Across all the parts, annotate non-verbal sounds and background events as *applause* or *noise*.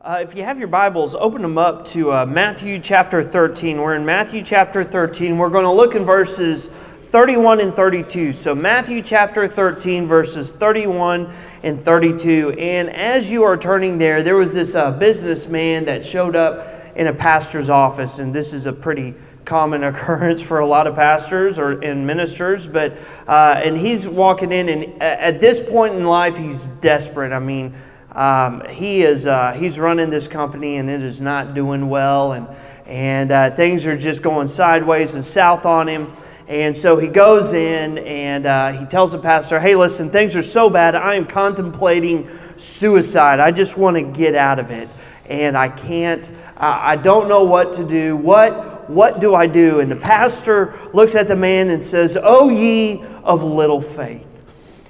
Uh, if you have your Bibles, open them up to uh, Matthew chapter 13. We're in Matthew chapter 13. We're going to look in verses 31 and 32. So, Matthew chapter 13, verses 31 and 32. And as you are turning there, there was this uh, businessman that showed up in a pastor's office. And this is a pretty common *laughs* occurrence for a lot of pastors or and ministers. But, uh, and he's walking in, and at this point in life, he's desperate. I mean, um, he is uh, he's running this company and it is not doing well and and uh, things are just going sideways and south on him. And so he goes in and uh, he tells the pastor hey listen things are so bad. I am contemplating suicide. I just want to get out of it. And i can't i don't know what to do. What what do i do? And the pastor looks at the man and says oh ye of little faith.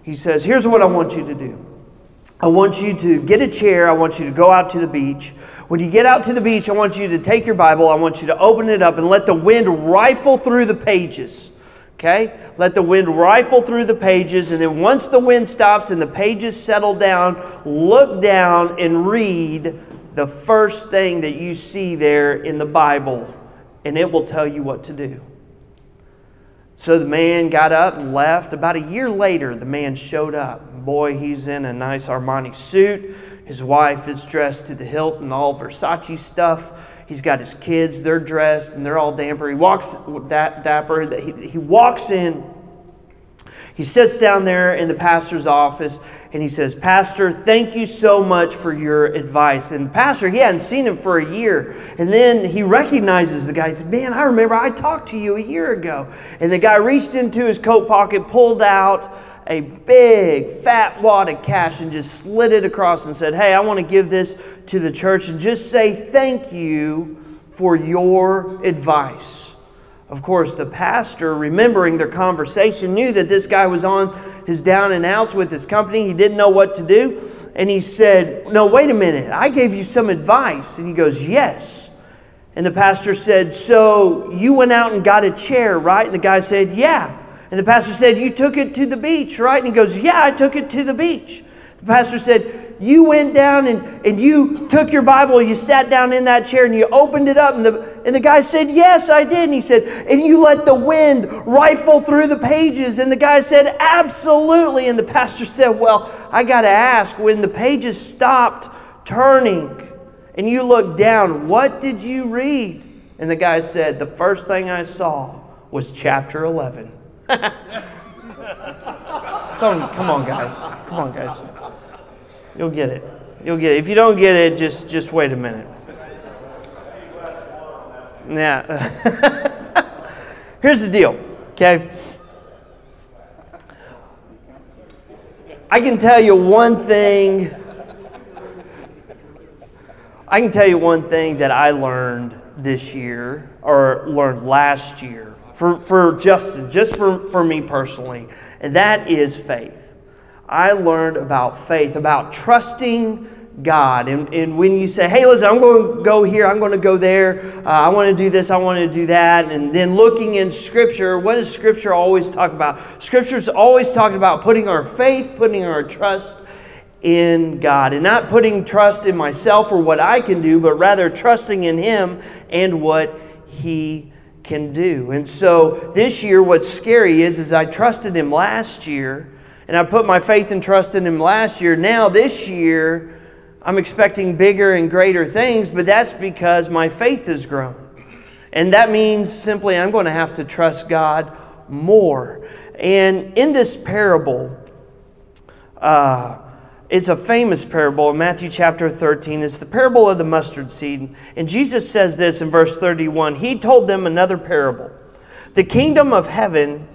He says here's what i want you to do I want you to get a chair. I want you to go out to the beach. When you get out to the beach, I want you to take your Bible. I want you to open it up and let the wind rifle through the pages. Okay? Let the wind rifle through the pages. And then once the wind stops and the pages settle down, look down and read the first thing that you see there in the Bible, and it will tell you what to do. So the man got up and left. About a year later, the man showed up. Boy, he's in a nice Armani suit. His wife is dressed to the hilt and all Versace stuff. He's got his kids, they're dressed and they're all dapper. He walks dapper. He walks in he sits down there in the pastor's office and he says, Pastor, thank you so much for your advice. And the pastor, he hadn't seen him for a year. And then he recognizes the guy. He says, Man, I remember I talked to you a year ago. And the guy reached into his coat pocket, pulled out a big fat wad of cash and just slid it across and said, Hey, I want to give this to the church and just say thank you for your advice. Of course, the pastor, remembering their conversation, knew that this guy was on his down and outs with his company. He didn't know what to do. And he said, No, wait a minute. I gave you some advice. And he goes, Yes. And the pastor said, So you went out and got a chair, right? And the guy said, Yeah. And the pastor said, You took it to the beach, right? And he goes, Yeah, I took it to the beach. The pastor said, you went down and, and you took your Bible, you sat down in that chair and you opened it up. And the, and the guy said, Yes, I did. And he said, And you let the wind rifle through the pages. And the guy said, Absolutely. And the pastor said, Well, I got to ask, when the pages stopped turning and you looked down, what did you read? And the guy said, The first thing I saw was chapter 11. *laughs* so, come on, guys. Come on, guys. You'll get it. You'll get it. If you don't get it, just just wait a minute. Yeah. *laughs* Here's the deal, okay? I can tell you one thing. I can tell you one thing that I learned this year, or learned last year, for, for Justin, just for, for me personally, and that is faith. I learned about faith, about trusting God. And, and when you say, hey, listen, I'm going to go here, I'm going to go there, uh, I want to do this, I want to do that, and then looking in Scripture, what does Scripture always talk about? Scripture's always talking about putting our faith, putting our trust in God, and not putting trust in myself or what I can do, but rather trusting in Him and what He can do. And so this year, what's scary is, is I trusted Him last year and I put my faith and trust in Him last year. Now, this year, I'm expecting bigger and greater things, but that's because my faith has grown. And that means simply I'm going to have to trust God more. And in this parable, uh, it's a famous parable in Matthew chapter 13. It's the parable of the mustard seed. And Jesus says this in verse 31 He told them another parable. The kingdom of heaven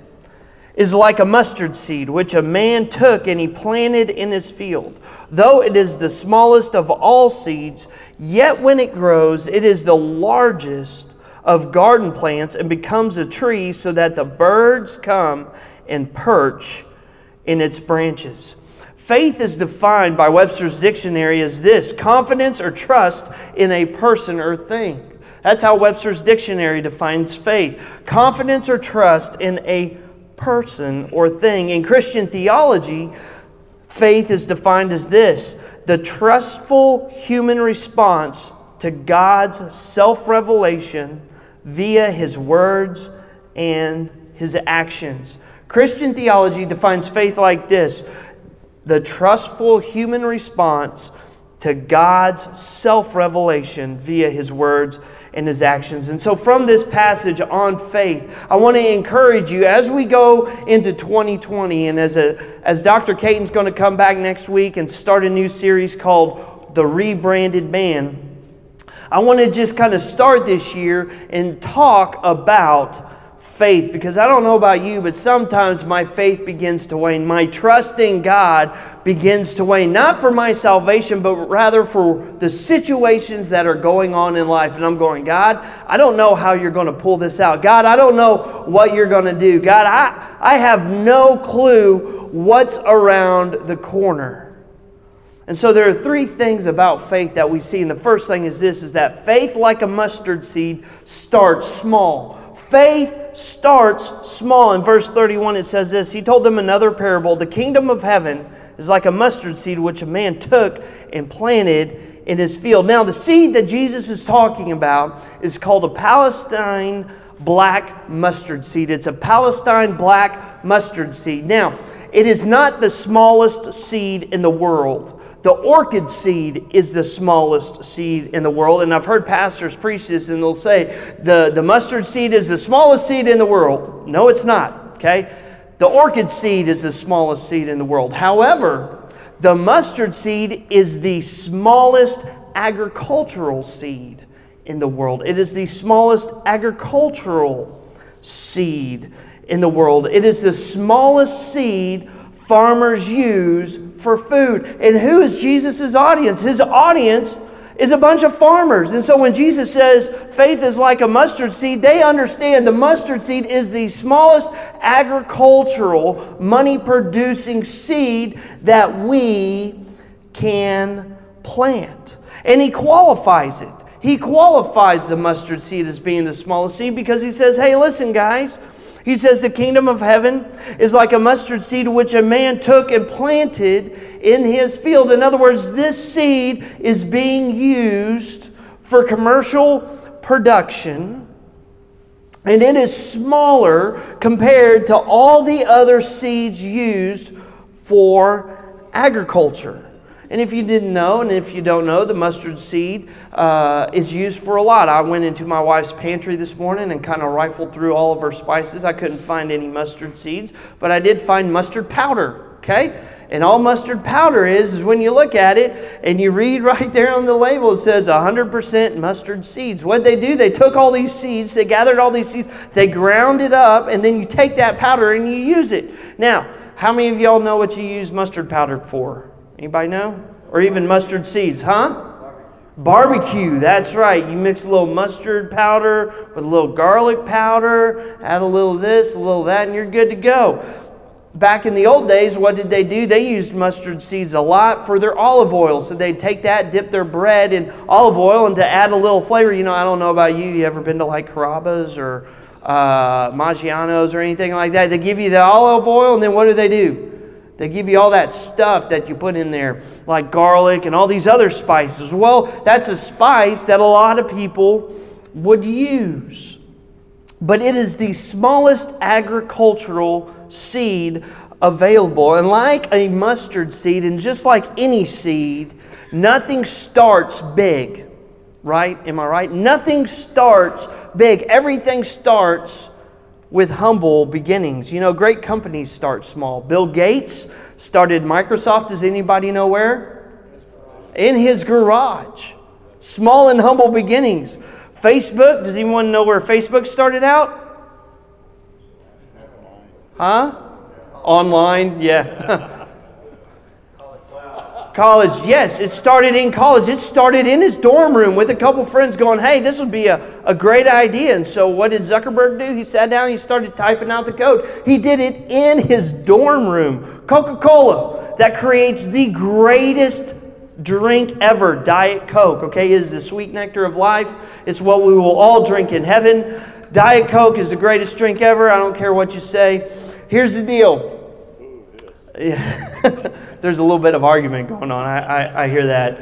is like a mustard seed, which a man took and he planted in his field. Though it is the smallest of all seeds, yet when it grows, it is the largest of garden plants and becomes a tree, so that the birds come and perch in its branches. Faith is defined by Webster's dictionary as this confidence or trust in a person or thing. That's how Webster's dictionary defines faith confidence or trust in a person or thing. In Christian theology, faith is defined as this the trustful human response to God's self revelation via his words and his actions. Christian theology defines faith like this the trustful human response to God's self revelation via his words and his actions. And so, from this passage on faith, I want to encourage you as we go into 2020, and as, a, as Dr. Caton's going to come back next week and start a new series called The Rebranded Man. I want to just kind of start this year and talk about faith because I don't know about you, but sometimes my faith begins to wane. My trust in God begins to wane, not for my salvation, but rather for the situations that are going on in life. And I'm going, God, I don't know how you're going to pull this out. God, I don't know what you're going to do. God, I, I have no clue what's around the corner. And so there are three things about faith that we see. And the first thing is this is that faith like a mustard seed starts small. Faith starts small. In verse 31, it says this He told them another parable The kingdom of heaven is like a mustard seed which a man took and planted in his field. Now, the seed that Jesus is talking about is called a Palestine black mustard seed. It's a Palestine black mustard seed. Now, it is not the smallest seed in the world. The orchid seed is the smallest seed in the world. And I've heard pastors preach this, and they'll say the, the mustard seed is the smallest seed in the world. No, it's not, okay? The orchid seed is the smallest seed in the world. However, the mustard seed is the smallest agricultural seed in the world. It is the smallest agricultural seed in the world. It is the smallest seed farmers use for food. And who is Jesus' audience? His audience is a bunch of farmers. And so when Jesus says faith is like a mustard seed, they understand the mustard seed is the smallest agricultural, money producing seed that we can plant. And he qualifies it. He qualifies the mustard seed as being the smallest seed because he says, hey, listen, guys. He says the kingdom of heaven is like a mustard seed which a man took and planted in his field. In other words, this seed is being used for commercial production, and it is smaller compared to all the other seeds used for agriculture. And if you didn't know, and if you don't know, the mustard seed uh, is used for a lot. I went into my wife's pantry this morning and kind of rifled through all of her spices. I couldn't find any mustard seeds, but I did find mustard powder, okay? And all mustard powder is, is when you look at it and you read *laughs* right there on the label, it says 100% mustard seeds. What they do, they took all these seeds, they gathered all these seeds, they ground it up, and then you take that powder and you use it. Now, how many of y'all know what you use mustard powder for? Anybody know? Or even mustard seeds, huh? Barbecue, that's right. You mix a little mustard powder with a little garlic powder, add a little this, a little that, and you're good to go. Back in the old days, what did they do? They used mustard seeds a lot for their olive oil. So they'd take that, dip their bread in olive oil, and to add a little flavor. You know, I don't know about you. You ever been to like Carrabba's or uh, Maggiano's or anything like that? They give you the olive oil, and then what do they do? They give you all that stuff that you put in there, like garlic and all these other spices. Well, that's a spice that a lot of people would use. But it is the smallest agricultural seed available. And like a mustard seed, and just like any seed, nothing starts big, right? Am I right? Nothing starts big. Everything starts with humble beginnings. You know, great companies start small. Bill Gates started Microsoft. Does anybody know where? In his garage. Small and humble beginnings. Facebook, does anyone know where Facebook started out? Huh? Online, yeah. *laughs* College, yes, it started in college. It started in his dorm room with a couple friends going, hey, this would be a, a great idea. And so, what did Zuckerberg do? He sat down he started typing out the code. He did it in his dorm room. Coca Cola, that creates the greatest drink ever Diet Coke, okay, is the sweet nectar of life. It's what we will all drink in heaven. Diet Coke is the greatest drink ever. I don't care what you say. Here's the deal. *laughs* there's a little bit of argument going on. I, I, I hear that.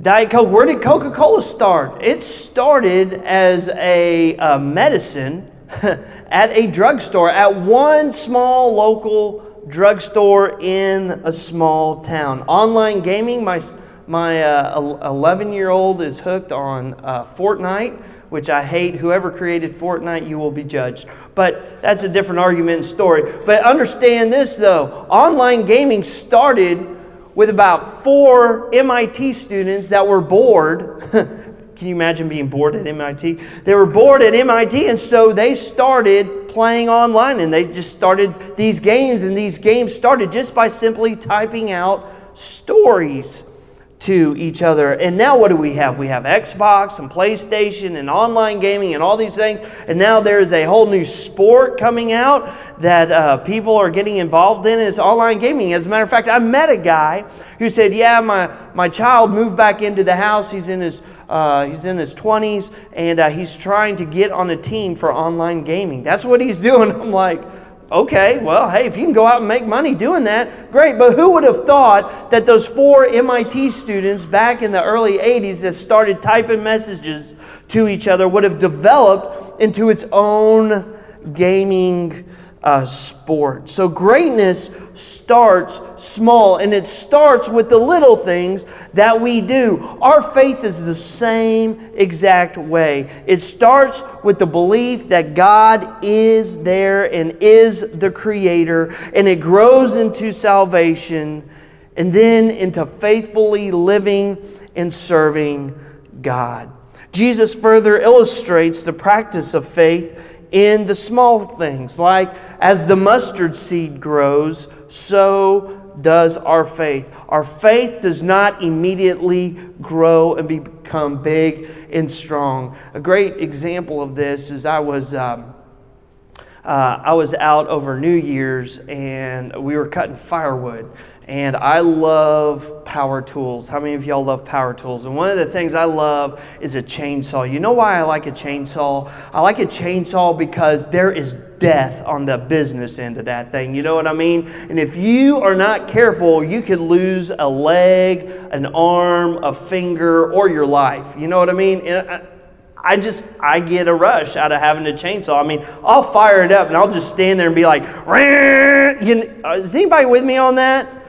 Diet Coke, where did Coca Cola start? It started as a uh, medicine *laughs* at a drugstore, at one small local drugstore in a small town. Online gaming, my, my 11 uh, year old is hooked on uh, Fortnite, which I hate. Whoever created Fortnite, you will be judged. But that's a different argument and story. But understand this though online gaming started with about four MIT students that were bored. *laughs* Can you imagine being bored at MIT? They were bored at MIT, and so they started playing online and they just started these games, and these games started just by simply typing out stories to each other. And now what do we have? We have Xbox and PlayStation and online gaming and all these things. And now there's a whole new sport coming out that uh, people are getting involved in is online gaming. As a matter of fact, I met a guy who said, "Yeah, my my child moved back into the house. He's in his uh, he's in his 20s and uh, he's trying to get on a team for online gaming. That's what he's *laughs* doing." I'm like okay, well, hey, if you can go out and make money doing that, great. But who would have thought that those four MIT students back in the early 80s that started typing messages to each other would have developed into its own gaming uh, sport. So greatness starts small and it starts with the little things that we do. Our faith is the same exact way. It starts with the belief that God is there and is the creator, and it grows into salvation and then into faithfully living and serving God. Jesus further illustrates the practice of faith in the small things, like as the mustard seed grows, so does our faith. Our faith does not immediately grow and become big and strong. A great example of this is I was. Um, uh, I was out over New Year's and we were cutting firewood and I love power tools. How many of y'all love power tools? And one of the things I love is a chainsaw. You know why I like a chainsaw? I like a chainsaw because there is death on the business end of that thing. You know what I mean? And if you are not careful, you could lose a leg, an arm, a finger, or your life. You know what I mean? I just I get a rush out of having a chainsaw. I mean, I'll fire it up and I'll just stand there and be like, you know, uh, is anybody with me on that?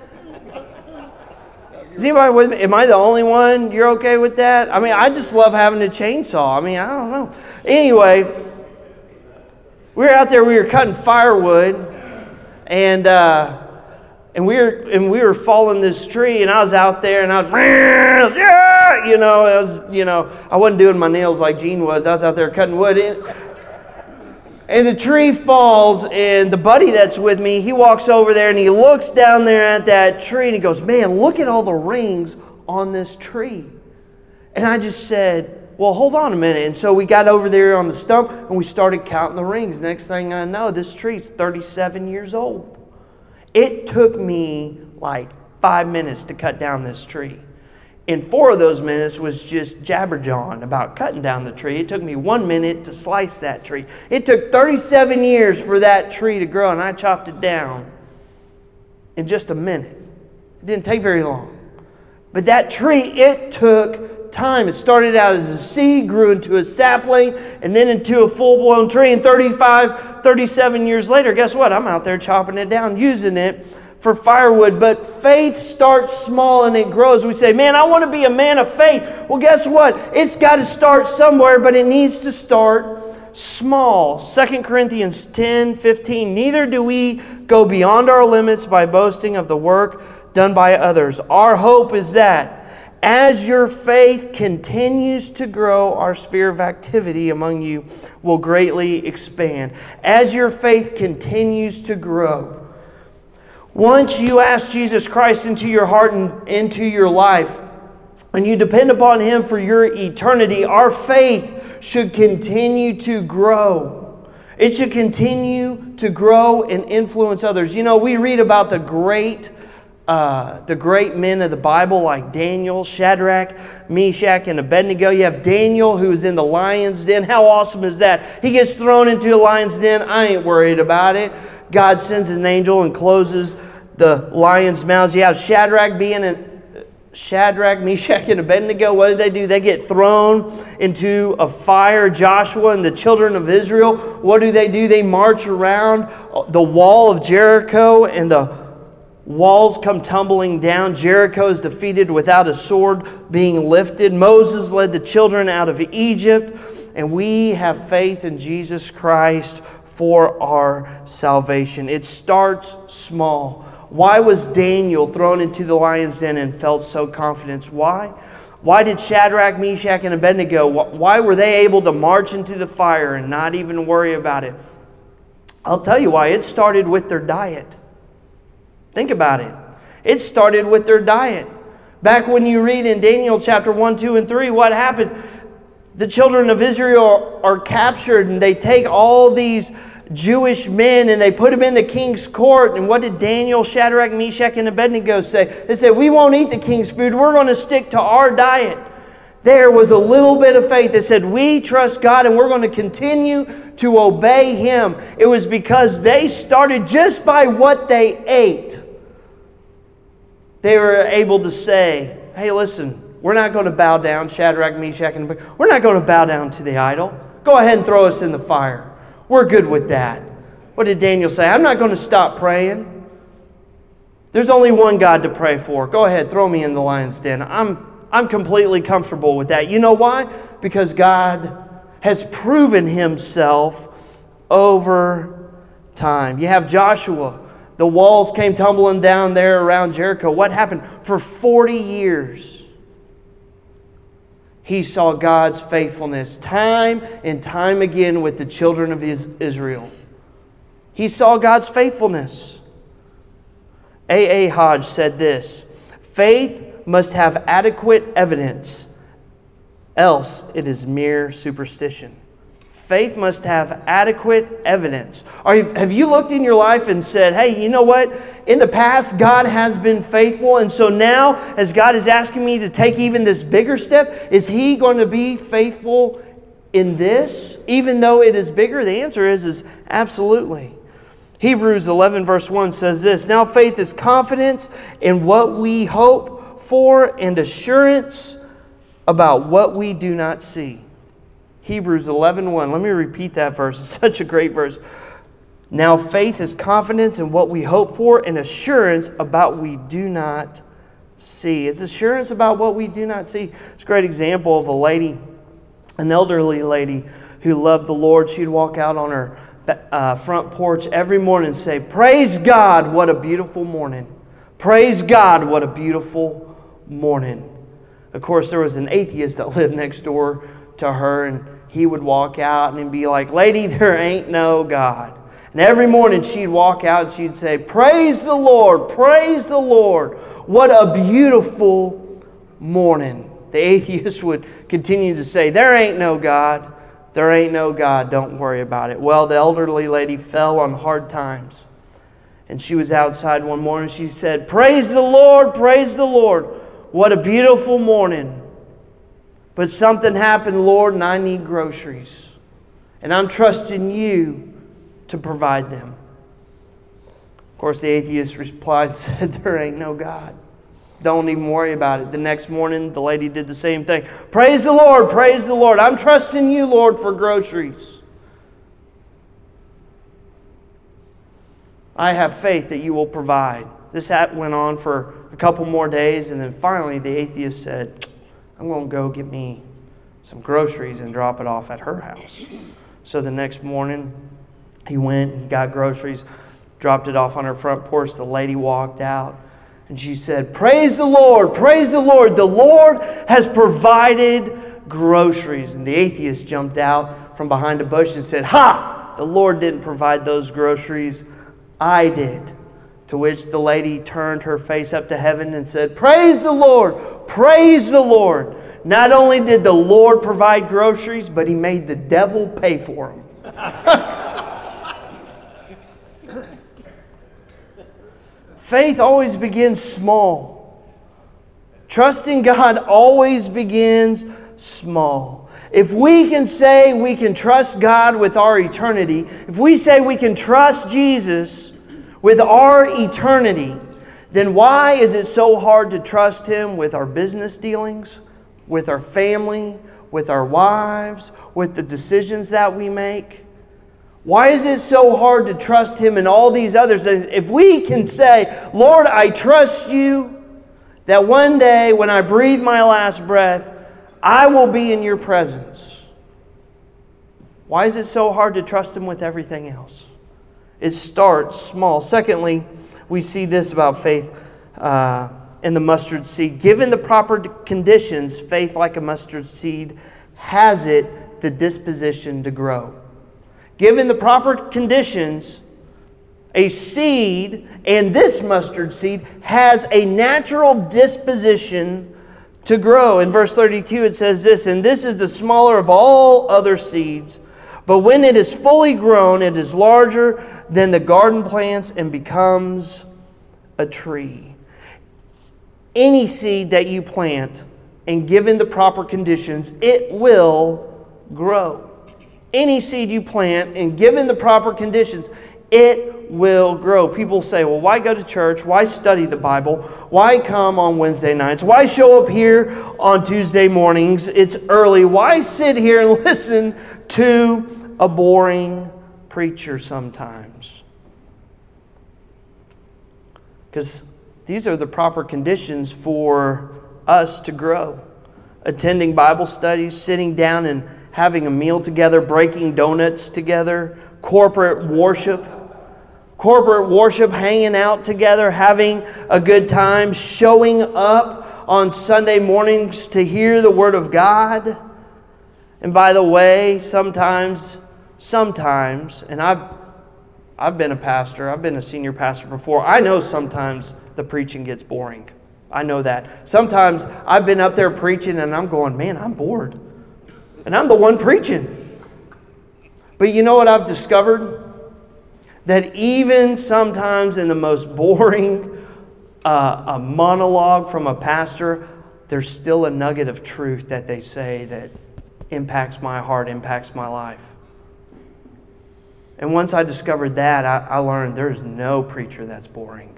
Is anybody with me? Am I the only one? You're okay with that? I mean, I just love having a chainsaw. I mean, I don't know. Anyway, we were out there. We were cutting firewood, and uh, and we were and we were falling this tree, and I was out there, and I was yeah, you know, I was you know, I wasn't doing my nails like Gene was. I was out there cutting wood. And the tree falls, and the buddy that's with me, he walks over there and he looks down there at that tree and he goes, Man, look at all the rings on this tree. And I just said, Well, hold on a minute. And so we got over there on the stump and we started counting the rings. Next thing I know, this tree's 37 years old. It took me like five minutes to cut down this tree. And four of those minutes was just jabberjawing about cutting down the tree. It took me one minute to slice that tree. It took 37 years for that tree to grow, and I chopped it down in just a minute. It didn't take very long. But that tree, it took time. It started out as a seed, grew into a sapling, and then into a full blown tree. And 35, 37 years later, guess what? I'm out there chopping it down, using it for firewood, but faith starts small and it grows. We say, Man, I want to be a man of faith. Well, guess what? It's got to start somewhere, but it needs to start small. 2 Corinthians 10 15. Neither do we go beyond our limits by boasting of the work done by others. Our hope is that as your faith continues to grow, our sphere of activity among you will greatly expand. As your faith continues to grow, once you ask Jesus Christ into your heart and into your life, and you depend upon Him for your eternity, our faith should continue to grow. It should continue to grow and influence others. You know, we read about the great, uh, the great men of the Bible like Daniel, Shadrach, Meshach, and Abednego. You have Daniel who's in the lion's den. How awesome is that? He gets thrown into a lion's den. I ain't worried about it. God sends an angel and closes the lion's mouths. You have Shadrach being an Shadrach, Meshach, and Abednego, what do they do? They get thrown into a fire. Joshua and the children of Israel, what do they do? They march around the wall of Jericho, and the walls come tumbling down. Jericho is defeated without a sword being lifted. Moses led the children out of Egypt, and we have faith in Jesus Christ for our salvation. It starts small. Why was Daniel thrown into the lion's den and felt so confident? Why? Why did Shadrach, Meshach, and Abednego, why were they able to march into the fire and not even worry about it? I'll tell you why. It started with their diet. Think about it. It started with their diet. Back when you read in Daniel chapter 1, 2, and 3, what happened? The children of Israel are captured and they take all these Jewish men and they put them in the king's court. And what did Daniel, Shadrach, Meshach, and Abednego say? They said, We won't eat the king's food. We're going to stick to our diet. There was a little bit of faith that said, We trust God and we're going to continue to obey Him. It was because they started just by what they ate. They were able to say, Hey, listen, we're not going to bow down, Shadrach, Meshach, and. We're not going to bow down to the idol. Go ahead and throw us in the fire. We're good with that. What did Daniel say? I'm not going to stop praying. There's only one God to pray for. Go ahead, throw me in the lion's den. I'm, I'm completely comfortable with that. You know why? Because God has proven himself over time. You have Joshua. The walls came tumbling down there around Jericho. What happened? For 40 years, he saw God's faithfulness time and time again with the children of Israel. He saw God's faithfulness. A. A. Hodge said this Faith must have adequate evidence, else it is mere superstition. Faith must have adequate evidence. Are you, have you looked in your life and said, hey, you know what? In the past, God has been faithful, and so now, as God is asking me to take even this bigger step, is He going to be faithful in this, even though it is bigger? The answer is, is absolutely. Hebrews 11, verse 1 says this Now faith is confidence in what we hope for and assurance about what we do not see. Hebrews 11 1. Let me repeat that verse. It's such a great verse. Now, faith is confidence in what we hope for and assurance about what we do not see. It's assurance about what we do not see. It's a great example of a lady, an elderly lady who loved the Lord. She'd walk out on her uh, front porch every morning and say, Praise God, what a beautiful morning. Praise God, what a beautiful morning. Of course, there was an atheist that *laughs* lived next door to her, and he would walk out and be like, Lady, there ain't no God. And every morning she'd walk out and she'd say, Praise the Lord, praise the Lord. What a beautiful morning. The atheist *laughs* would continue to say, There ain't no God. There ain't no God. Don't worry about it. Well, the elderly lady fell on hard times. And she was outside one morning. She said, Praise the Lord, praise the Lord. What a beautiful morning. But something happened, Lord, and I need groceries. And I'm trusting you to provide them. Of course, the atheist replied and *laughs* said, There ain't no God. Don't even worry about it. The next morning, the lady did the same thing. Praise the Lord, praise the Lord. I'm trusting you, Lord, for groceries. I have faith that you will provide. This hat went on for a couple more days, and then finally the atheist said, I'm going to go get me some groceries and drop it off at her house. So the next morning, he went, he got groceries, dropped it off on her front porch. The lady walked out and she said, Praise the Lord, praise the Lord. The Lord has provided groceries. And the atheist jumped out from behind a bush and said, Ha! The Lord didn't provide those groceries, I did. To which the lady turned her face up to heaven and said, Praise the Lord, praise the Lord. Not only did the Lord provide groceries, but he made the devil pay for them. *laughs* Faith always begins small. Trusting God always begins small. If we can say we can trust God with our eternity, if we say we can trust Jesus, with our eternity, then why is it so hard to trust Him with our business dealings, with our family, with our wives, with the decisions that we make? Why is it so hard to trust Him and all these others? If we can say, Lord, I trust you, that one day when I breathe my last breath, I will be in your presence. Why is it so hard to trust Him with everything else? It starts small. Secondly, we see this about faith uh, in the mustard seed. Given the proper conditions, faith, like a mustard seed, has it the disposition to grow. Given the proper conditions, a seed, and this mustard seed has a natural disposition to grow. In verse 32, it says this And this is the smaller of all other seeds, but when it is fully grown, it is larger than the garden plants and becomes a tree. Any seed that you plant, and given the proper conditions, it will grow. Any seed you plant, and given the proper conditions, it will grow. People say, well, why go to church? Why study the Bible? Why come on Wednesday nights? Why show up here on Tuesday mornings? It's early. Why sit here and *laughs* listen to a boring preacher sometimes? Because these are the proper conditions for us to grow. Attending Bible studies, sitting down and having a meal together, breaking donuts together, corporate worship corporate worship, hanging out together, having a good time, showing up on Sunday mornings to hear the Word of God. And by the way, sometimes, sometimes, and I've, I've been a pastor, I've been a senior pastor before, I know sometimes the preaching gets boring. I know that. Sometimes I've been up there preaching and I'm going, man, I'm bored. And I'm the one preaching. But you know what I've discovered? That even sometimes in the most boring *laughs* uh, a monologue from a pastor, there's still a nugget of truth that they say that impacts my heart, impacts my life. And once I discovered that, I, I learned there's no preacher that's boring.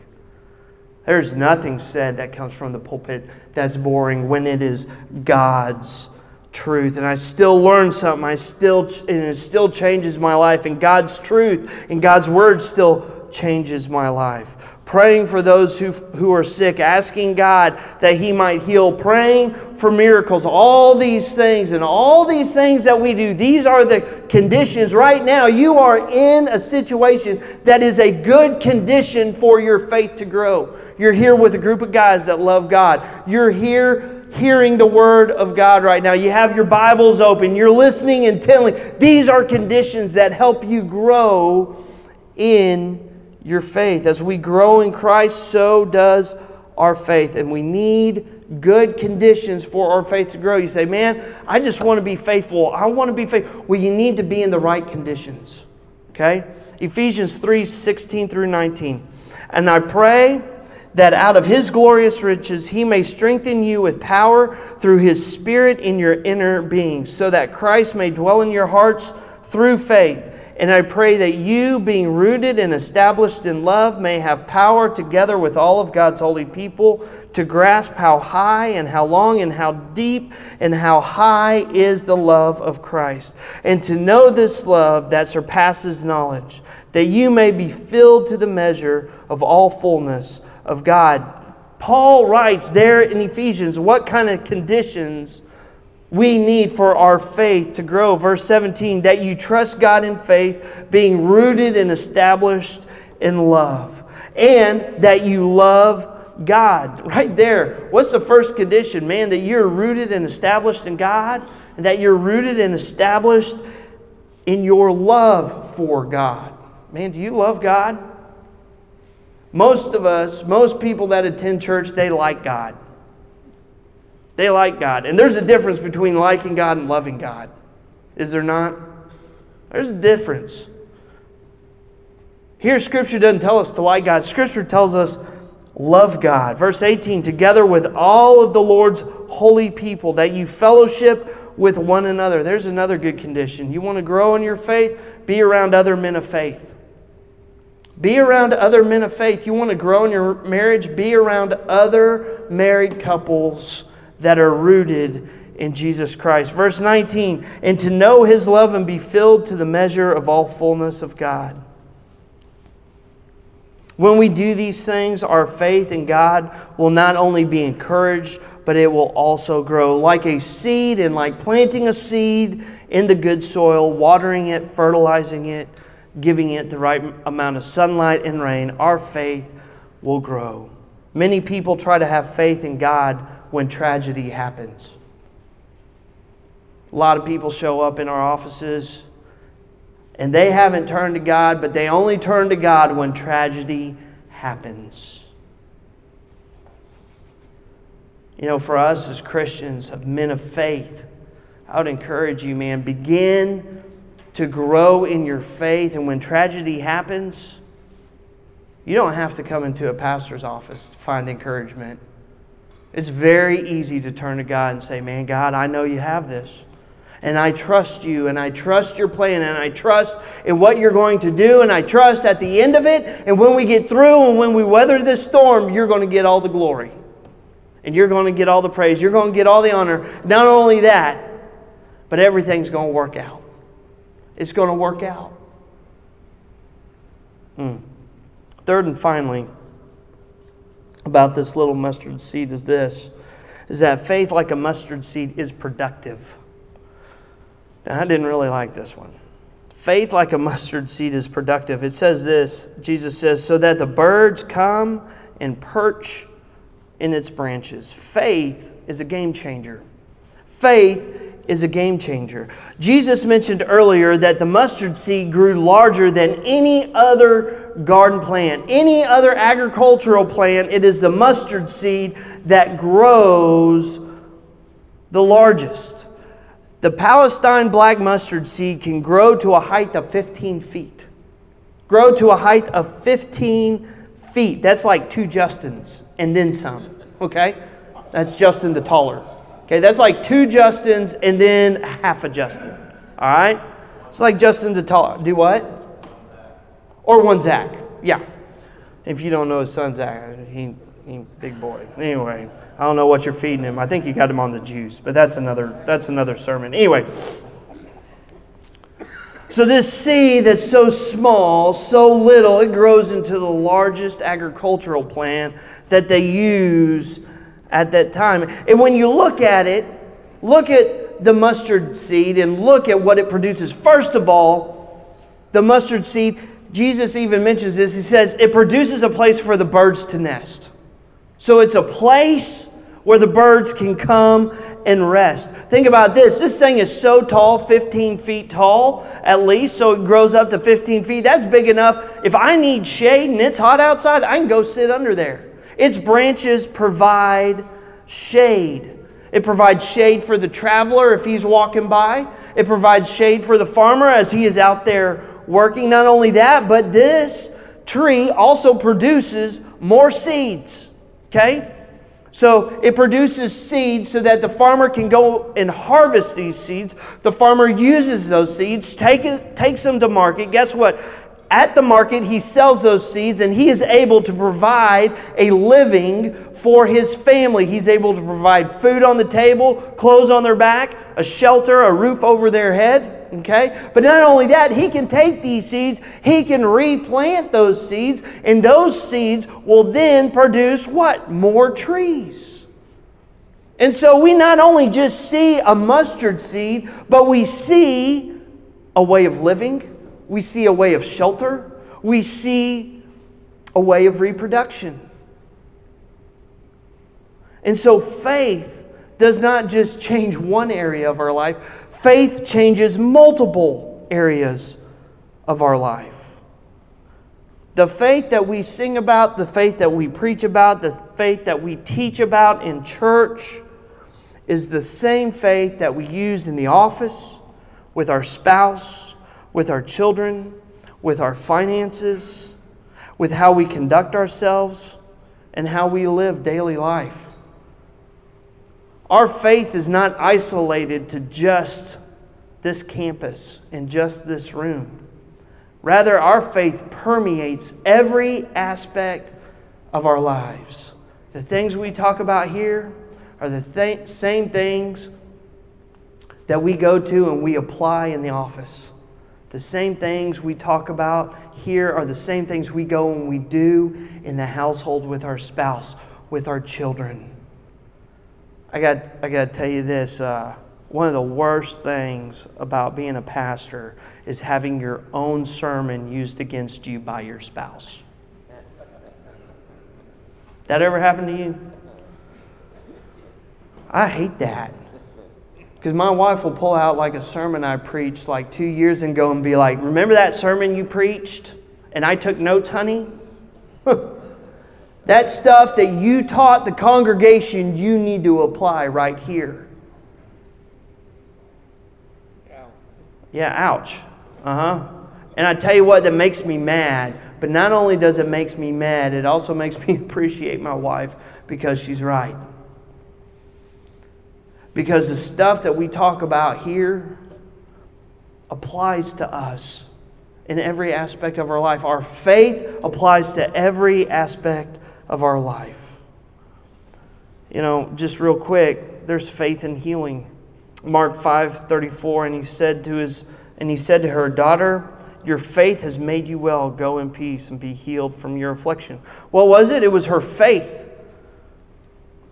There's nothing said that comes from the pulpit that's boring when it is God's truth and I still learn something. I still and it still changes my life and God's truth and God's word still changes my life. Praying for those who, who are sick, asking God that He might heal, praying for miracles, all these things, and all these things that we do, these are the conditions. Right now, you are in a situation that is a good condition for your faith to grow. You're here with a group of guys that love God. You're here hearing the Word of God right now. You have your Bibles open, you're listening intently. These are conditions that help you grow in your faith. As we grow in Christ, so does our faith. And we need good conditions for our faith to grow. You say, man, I just want to be faithful. I want to be faithful. Well, you need to be in the right conditions. Okay? Ephesians 3 16 through 19. And I pray that out of his glorious riches he may strengthen you with power through his Spirit in your inner being, so that Christ may dwell in your hearts through faith. And I pray that you, being rooted and established in love, may have power together with all of God's holy people to grasp how high and how long and how deep and how high is the love of Christ, and to know this love that surpasses knowledge, that you may be filled to the measure of all fullness of God. Paul writes there in Ephesians what kind of conditions we need for our faith to grow. Verse 17, that you trust God in faith, being rooted and established in love, and that you love God. Right there. What's the first condition, man? That you're rooted and established in God, and that you're rooted and established in your love for God. Man, do you love God? Most of us, most people that attend church, they like God. They like God. And there's a difference between liking God and loving God. Is there not? There's a difference. Here, Scripture doesn't tell us to like God. Scripture tells us love God. Verse 18, together with all of the Lord's holy people, that you fellowship with one another. There's another good condition. You want to grow in your faith? Be around other men of faith. Be around other men of faith. You want to grow in your marriage? Be around other married couples that are rooted in Jesus Christ. Verse 19, and to know his love and be filled to the measure of all fullness of God. When we do these things, our faith in God will not only be encouraged, but it will also grow like a seed and like planting a seed in the good soil, watering it, fertilizing it, giving it the right amount of sunlight and rain. Our faith will grow. Many people try to have faith in God when tragedy happens. A lot of people show up in our offices and they haven't turned to God, but they only turn to God when tragedy happens. You know, for us as Christians, of men of faith, I would encourage you, man, begin to grow in your faith. And when tragedy happens, you don't have to come into a pastor's office to find encouragement. It's very easy to turn to God and say, Man, God, I know you have this and I trust you, and I trust your plan, and I trust in what you're going to do, and I trust at the end of it, and when we get through, and when we weather this storm, you're going to get all the glory. And you're going to get all the praise. You're going to get all the honor. Not only that, but everything's going to work out. It's going to work out. Hmm. Third and finally, about this little mustard seed is this is that faith like a mustard seed is productive. Now, I didn't really like this one. Faith like a mustard seed is productive. It says this Jesus says, so that the birds come and perch in its branches. Faith is a game changer. Faith is a game changer. Jesus mentioned earlier that the mustard seed grew larger than any other garden plant, any other agricultural plant. It is the mustard seed that grows the largest. The Palestine black mustard seed can grow to a height of 15 feet. Grow to a height of 15 feet. That's like two Justins and then some, okay? That's Justin the taller. Okay, that's like two Justins and then half a Justin. All right? It's like Justin the taller. Do what? Or one Zach. Yeah. If you don't know his son Zach, he, he big boy. Anyway. I don't know what you're feeding him. I think you got him on the juice, but that's another that's another sermon. Anyway, so this seed that's so small, so little, it grows into the largest agricultural plant that they use at that time. And when you look at it, look at the mustard seed and look at what it produces. First of all, the mustard seed, Jesus even mentions this. He says it produces a place for the birds to nest. So it's a place where the birds can come and rest. Think about this this thing is so tall, 15 feet tall at least, so it grows up to 15 feet. That's big enough. If I need shade and it's hot outside, I can go sit under there. Its branches provide shade. It provides shade for the traveler if he's walking by. It provides shade for the farmer as he is out there working. Not only that, but this tree also produces more seeds. Okay? So it produces seeds so that the farmer can go and harvest these seeds. The farmer uses those seeds, take it, takes them to market. Guess what? At the market, he sells those seeds and he is able to provide a living for his family. He's able to provide food on the table, clothes on their back, a shelter, a roof over their head. Okay? But not only that, he can take these seeds, he can replant those seeds, and those seeds will then produce what? More trees. And so we not only just see a mustard seed, but we see a way of living, we see a way of shelter, we see a way of reproduction. And so faith does not just change one area of our life, faith changes multiple areas of our life. The faith that we sing about, the faith that we preach about, the faith that we teach about in church is the same faith that we use in the office, with our spouse, with our children, with our finances, with how we conduct ourselves, and how we live daily life. Our faith is not isolated to just this campus and just this room. Rather, our faith permeates every aspect of our lives. The things we talk about here are the th- same things that we go to and we apply in the office. The same things we talk about here are the same things we go and we do in the household with our spouse, with our children. I got, I got to tell you this uh, one of the worst things about being a pastor is having your own sermon used against you by your spouse. That ever happened to you? I hate that. Because my wife will pull out like a sermon I preached like two years ago and be like, Remember that sermon you preached? And I took notes, honey? *laughs* that stuff that you taught the congregation, you need to apply right here. Yeah, ouch. Uh huh. And I tell you what, that makes me mad. But not only does it make me mad, it also makes me *laughs* appreciate my wife because she's right. Because the stuff that we talk about here applies to us in every aspect of our life. Our faith applies to every aspect of our life. You know, just real quick, there's faith in healing. Mark 5:34 and he said to his and he said to her, "Daughter, your faith has made you well. Go in peace and be healed from your affliction." What was it? It was her faith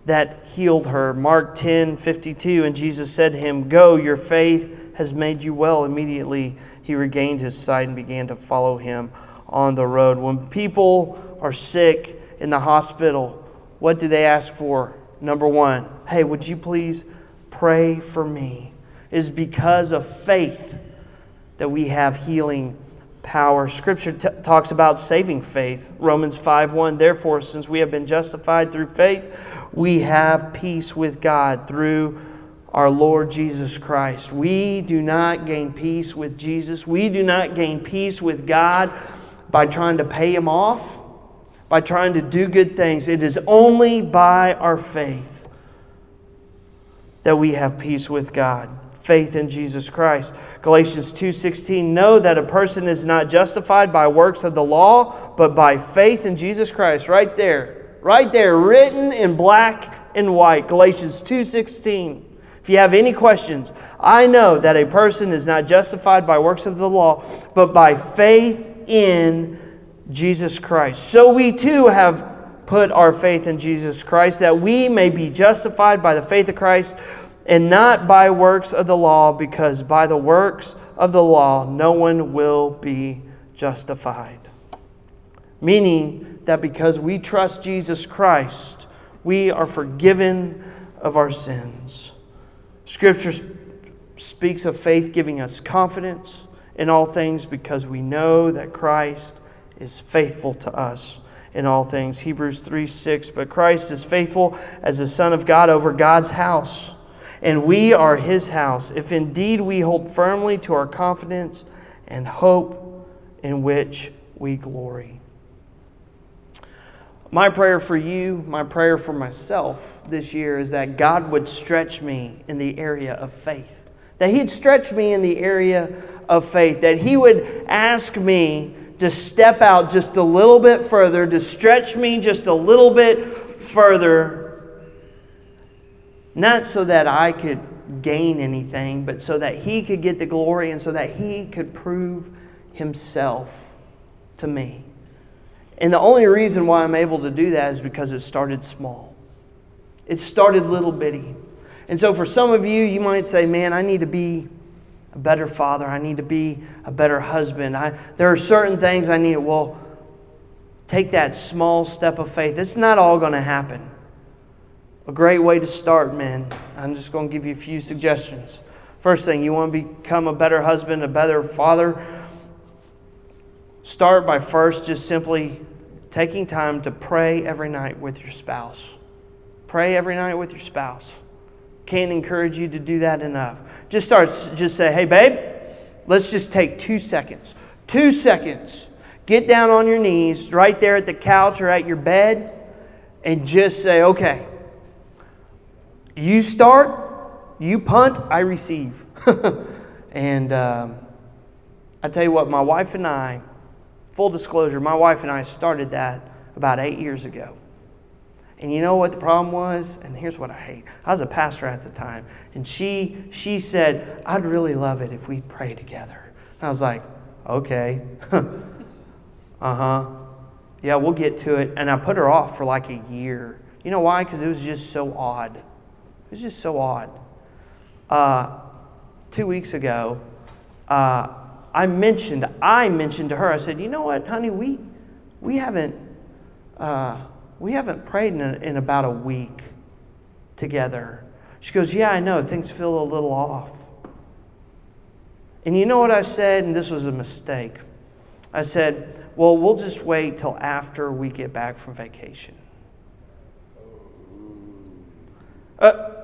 that healed her. Mark 10:52 and Jesus said to him, "Go, your faith has made you well." Immediately he regained his sight and began to follow him on the road. When people are sick in the hospital, what do they ask for? Number 1, "Hey, would you please pray for me?" It is because of faith that we have healing power. Scripture t- talks about saving faith. Romans 5:1 Therefore since we have been justified through faith we have peace with God through our Lord Jesus Christ. We do not gain peace with Jesus. We do not gain peace with God by trying to pay him off, by trying to do good things. It is only by our faith that we have peace with God faith in Jesus Christ. Galatians 2:16 know that a person is not justified by works of the law, but by faith in Jesus Christ. Right there. Right there written in black and white. Galatians 2:16. If you have any questions, I know that a person is not justified by works of the law, but by faith in Jesus Christ. So we too have put our faith in Jesus Christ that we may be justified by the faith of Christ and not by works of the law, because by the works of the law no one will be justified. Meaning that because we trust Jesus Christ, we are forgiven of our sins. Scripture speaks of faith giving us confidence in all things because we know that Christ is faithful to us in all things. Hebrews 3 6. But Christ is faithful as the Son of God over God's house and we are his house, if indeed we hold firmly to our confidence and hope in which we glory. My prayer for you, my prayer for myself this year is that God would stretch me in the area of faith. That He'd stretch me in the area of faith. That He would ask me to step out just a little bit further, to stretch me just a little bit further not so that I could gain anything, but so that He could get the glory and so that He could prove Himself to me. And the only reason why I'm able to do that is because it started small. It started little bitty. And so for some of you, you might say, man, I need to be a better father. I need to be a better husband. I, there are certain things I need. To well, take that small step of faith. It's not all going to happen a great way to start, men. I'm just going to give you a few suggestions. First thing, you want to become a better husband, a better father? Start by first just simply taking time to pray every night with your spouse. Pray every night with your spouse. Can't encourage you to do that enough. Just start, just say, hey, babe, let's just take two seconds. Two seconds. Get down on your knees right there at the couch or at your bed and just say, okay, you start, you punt, I receive. *laughs* and um, I tell you what, my wife and I, full disclosure, my wife and I started that about eight years ago. And you know what the problem was? And here's what I hate. I was a pastor at the time, and she she said, "I'd really love it if we pray together." And I was like, "Okay." *laughs* uh-huh. Yeah, we'll get to it. And I put her off for like a year. You know why? Because it was just so odd. Was just so odd. Uh, two weeks ago, uh, I mentioned, I mentioned to her, I said, you know what, honey, we, we haven't, uh, we haven't prayed in, a, in about a week together. She goes, yeah, I know, things feel a little off. And you know what I said, and this was a mistake. I said, well, we'll just wait till after we get back from vacation. Uh,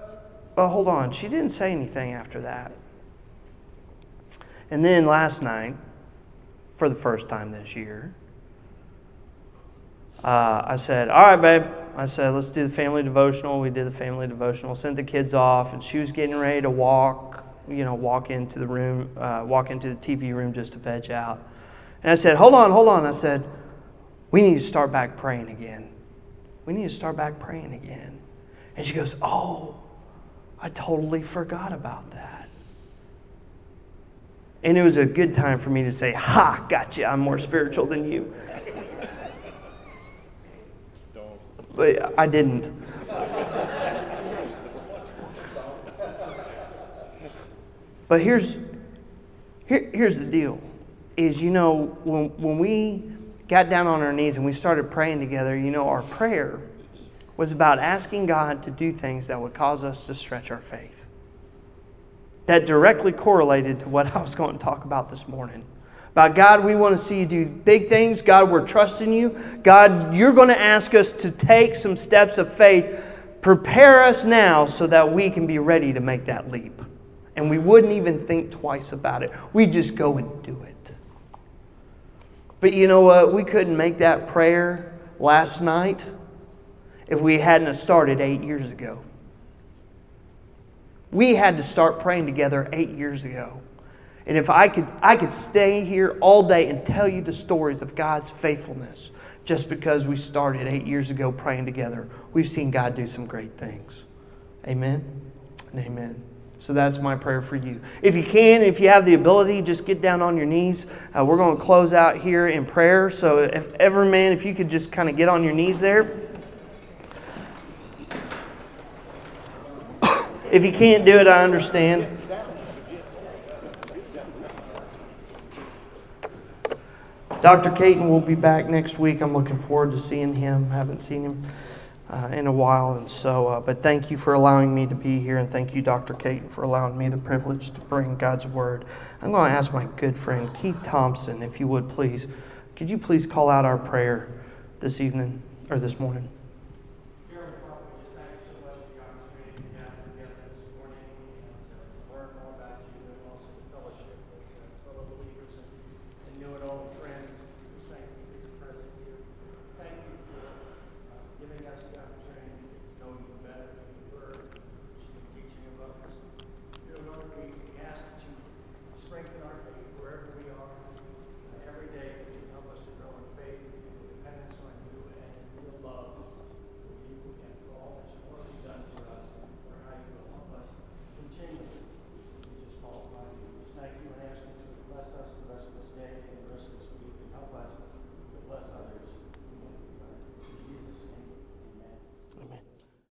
well, hold on. She didn't say anything after that. And then last night, for the first time this year, uh, I said, All right, babe. I said, Let's do the family devotional. We did the family devotional, sent the kids off, and she was getting ready to walk, you know, walk into the room, uh, walk into the TV room just to veg out. And I said, Hold on, hold on. I said, We need to start back praying again. We need to start back praying again. And she goes, Oh, I totally forgot about that. And it was a good time for me to say, Ha, gotcha, I'm more spiritual than you. But I didn't. But here's, here, here's the deal is, you know, when, when we got down on our knees and we started praying together, you know, our prayer was about asking God to do things that would cause us to stretch our faith that directly correlated to what *laughs* I was going to talk about this morning. About God, we want to see you do big things. God, we're trusting you. God, you're going to ask us to take some steps of faith. Prepare us now so that we can be ready to make that leap. And we wouldn't even think twice about it. We just go and do it. But you know what? We couldn't make that prayer last night if we hadn't started eight years ago. We had to start praying together eight years ago. And if I could, I could stay here all day and tell you the stories of God's faithfulness just because we started eight years ago praying together. We've seen God do some great things. Amen and amen. So that's my prayer for you. If you can, if you have the ability, just get down on your knees. Uh, we're going to close out here in prayer. So, if ever, man, if you could just kind of get on your knees there. If you can't do it, I understand. Dr. Caton will be back next week. I'm looking forward to seeing him. I Haven't seen him uh, in a while, and so. Uh, but thank you for allowing me to be here, and thank you, Dr. Caton, for allowing me the privilege to bring God's word. I'm going to ask my good friend Keith Thompson, if you would please, could you please call out our prayer this evening or this morning?